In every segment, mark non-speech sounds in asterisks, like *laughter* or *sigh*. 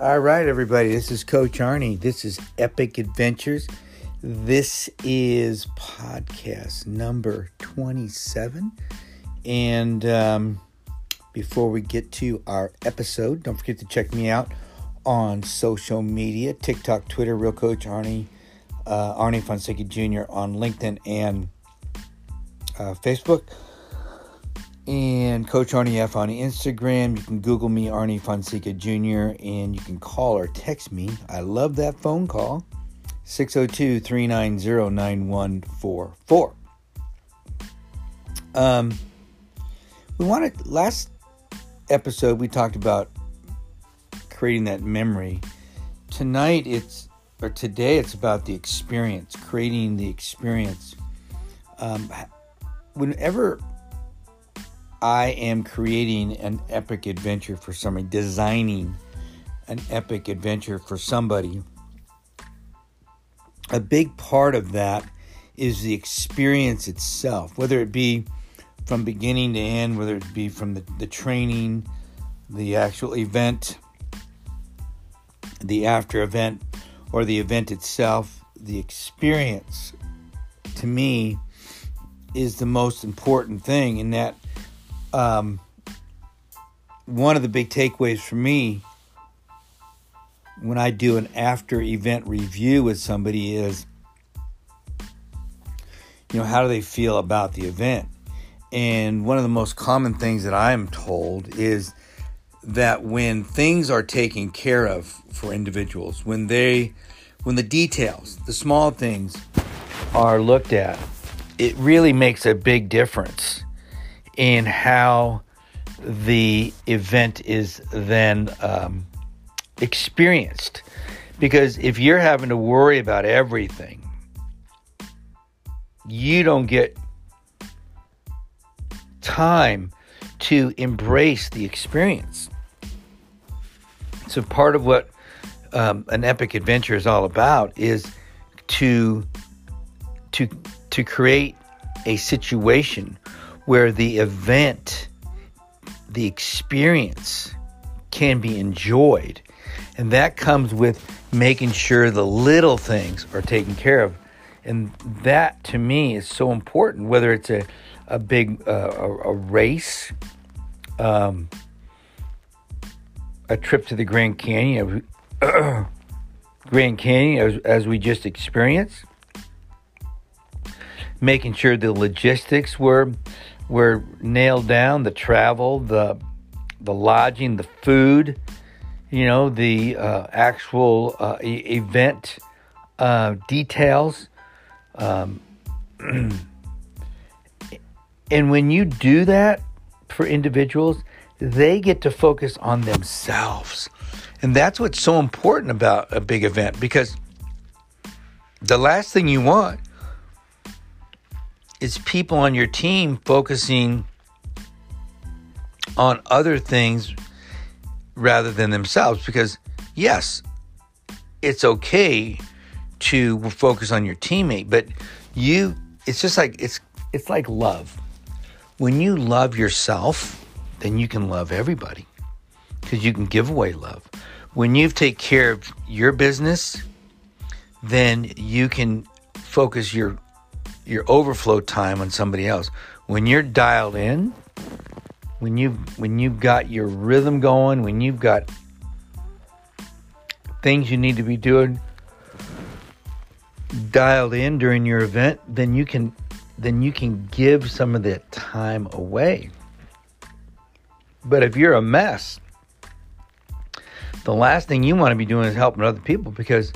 All right, everybody. This is Coach Arnie. This is Epic Adventures. This is podcast number 27. And um, before we get to our episode, don't forget to check me out on social media TikTok, Twitter, Real Coach Arnie, uh, Arnie Fonseca Jr. on LinkedIn and uh, Facebook and Coach Arnie F on Instagram. You can Google me, Arnie Fonseca Jr., and you can call or text me. I love that phone call 602 390 9144. Um, we wanted, last episode, we talked about creating that memory. Tonight, it's, or today, it's about the experience, creating the experience. Um, whenever I am creating an epic adventure for somebody, designing an epic adventure for somebody. A big part of that is the experience itself, whether it be from beginning to end, whether it be from the, the training, the actual event, the after event, or the event itself. The experience to me is the most important thing in that um, one of the big takeaways for me when I do an after event review with somebody is, you know, how do they feel about the event? And one of the most common things that I'm told is that when things are taken care of for individuals, when they, when the details, the small things are looked at, it really makes a big difference in how the event is then um, experienced. Because if you're having to worry about everything, you don't get time to embrace the experience. So, part of what um, an epic adventure is all about is to to to create a situation where the event, the experience can be enjoyed. And that comes with making sure the little things are taken care of. And that to me is so important, whether it's a, a big uh, a, a, race, um, a trip to the Grand Canyon, *clears throat* Grand Canyon, as, as we just experienced, making sure the logistics were were nailed down the travel, the the lodging, the food, you know, the uh, actual uh, e- event uh, details. Um, *clears throat* and when you do that for individuals, they get to focus on themselves. And that's what's so important about a big event because the last thing you want is people on your team focusing on other things rather than themselves because yes it's okay to focus on your teammate but you it's just like it's it's like love. When you love yourself then you can love everybody because you can give away love. When you take care of your business then you can focus your your overflow time on somebody else. When you're dialed in, when you when you've got your rhythm going, when you've got things you need to be doing dialed in during your event, then you can then you can give some of that time away. But if you're a mess, the last thing you want to be doing is helping other people because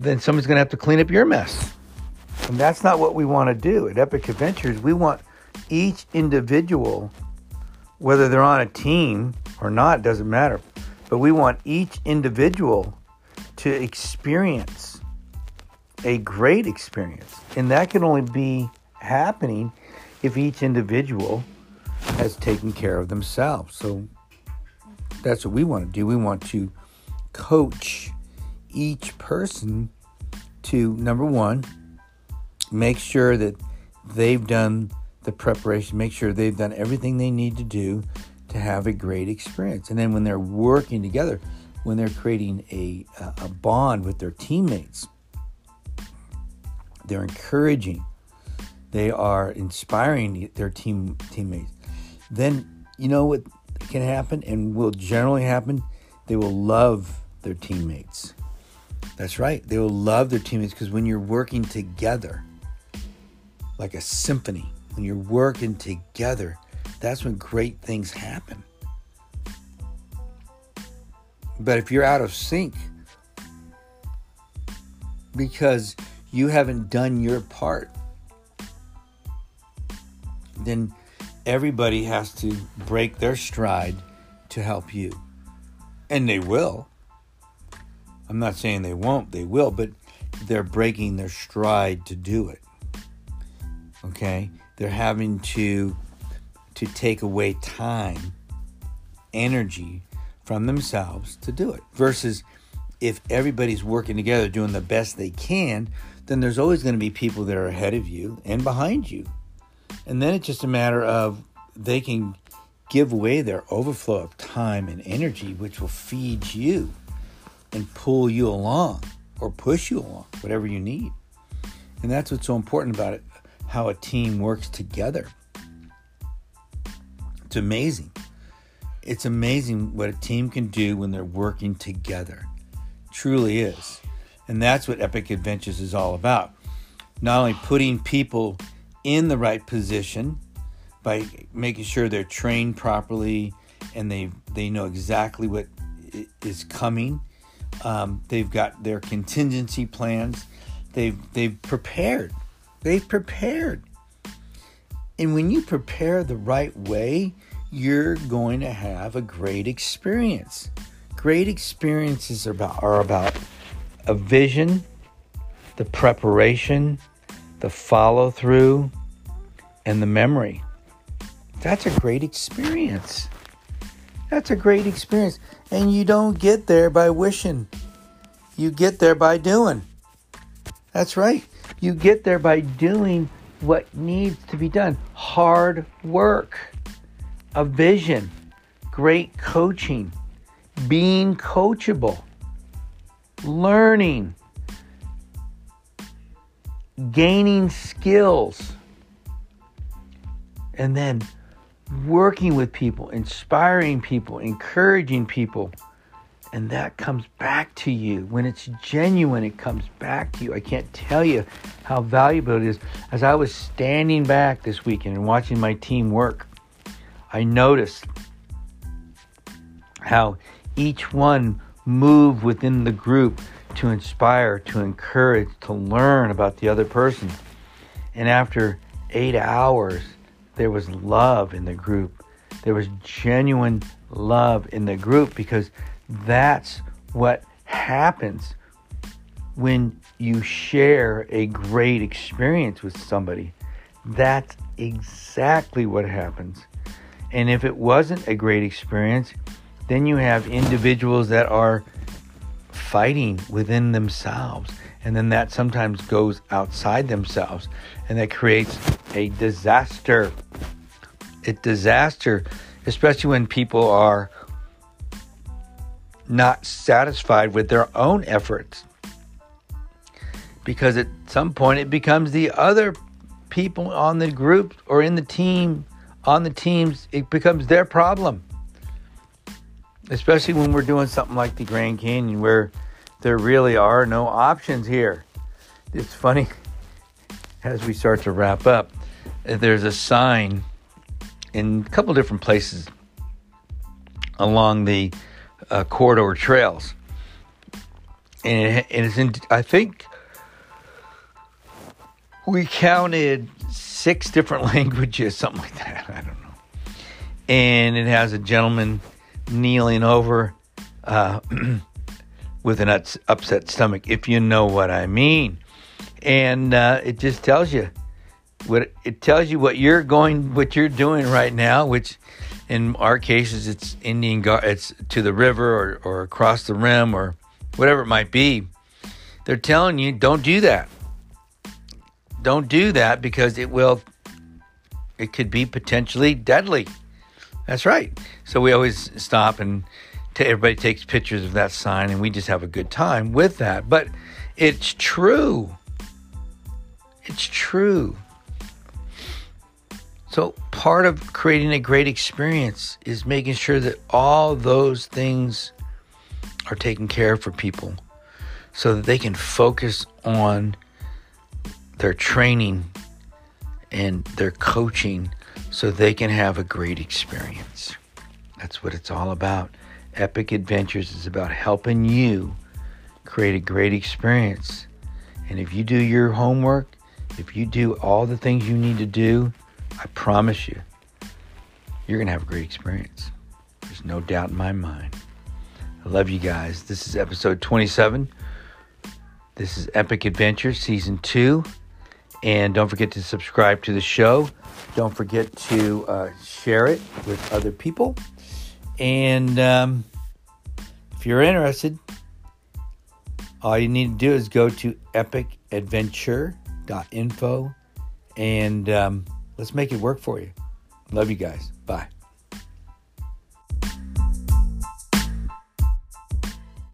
then somebody's going to have to clean up your mess. And that's not what we want to do at Epic Adventures. We want each individual, whether they're on a team or not, doesn't matter. But we want each individual to experience a great experience. And that can only be happening if each individual has taken care of themselves. So that's what we want to do. We want to coach each person to number one, make sure that they've done the preparation, make sure they've done everything they need to do to have a great experience. And then when they're working together, when they're creating a, a bond with their teammates. They're encouraging, they are inspiring their team teammates. Then you know what can happen and will generally happen? They will love their teammates. That's right. They will love their teammates because when you're working together, like a symphony, when you're working together, that's when great things happen. But if you're out of sync because you haven't done your part, then everybody has to break their stride to help you. And they will. I'm not saying they won't, they will, but they're breaking their stride to do it. Okay? They're having to to take away time, energy from themselves to do it. Versus if everybody's working together doing the best they can, then there's always going to be people that are ahead of you and behind you. And then it's just a matter of they can give away their overflow of time and energy, which will feed you and pull you along or push you along, whatever you need. And that's what's so important about it how a team works together. It's amazing. It's amazing what a team can do when they're working together. Truly is. And that's what Epic Adventures is all about. Not only putting people in the right position by making sure they're trained properly and they they know exactly what is coming um, they've got their contingency plans. They've they've prepared. They've prepared. And when you prepare the right way, you're going to have a great experience. Great experiences are about, are about a vision, the preparation, the follow through, and the memory. That's a great experience. That's a great experience. And you don't get there by wishing, you get there by doing. That's right. You get there by doing what needs to be done hard work, a vision, great coaching, being coachable, learning, gaining skills, and then working with people, inspiring people, encouraging people. And that comes back to you. When it's genuine, it comes back to you. I can't tell you how valuable it is. As I was standing back this weekend and watching my team work, I noticed how each one moved within the group to inspire, to encourage, to learn about the other person. And after eight hours, there was love in the group. There was genuine love in the group because that's what happens when you share a great experience with somebody. That's exactly what happens. And if it wasn't a great experience, then you have individuals that are fighting within themselves. And then that sometimes goes outside themselves. And that creates a disaster. A disaster, especially when people are not satisfied with their own efforts. Because at some point it becomes the other people on the group or in the team, on the teams, it becomes their problem. Especially when we're doing something like the Grand Canyon where there really are no options here. It's funny *laughs* as we start to wrap up, there's a sign in a couple different places along the uh, corridor trails. And, it, it's in, I think we counted six different *laughs* languages, something like that. I don't know. And it has a gentleman kneeling over uh, *clears throat* with an upset stomach, if you know what I mean. And uh, it just tells you what it tells you what you're going, what you're doing right now, which in our cases it's Indian it's to the river or, or across the rim or whatever it might be. They're telling you don't do that. Don't do that because it will, it could be potentially deadly. That's right. So we always stop and everybody takes pictures of that sign and we just have a good time with that. But it's true. It's true. So, part of creating a great experience is making sure that all those things are taken care of for people so that they can focus on their training and their coaching so they can have a great experience. That's what it's all about. Epic Adventures is about helping you create a great experience. And if you do your homework, if you do all the things you need to do, I promise you, you're going to have a great experience. There's no doubt in my mind. I love you guys. This is episode 27. This is Epic Adventure Season 2. And don't forget to subscribe to the show. Don't forget to uh, share it with other people. And um, if you're interested, all you need to do is go to epicadventure.info and um, let's make it work for you. Love you guys. Bye.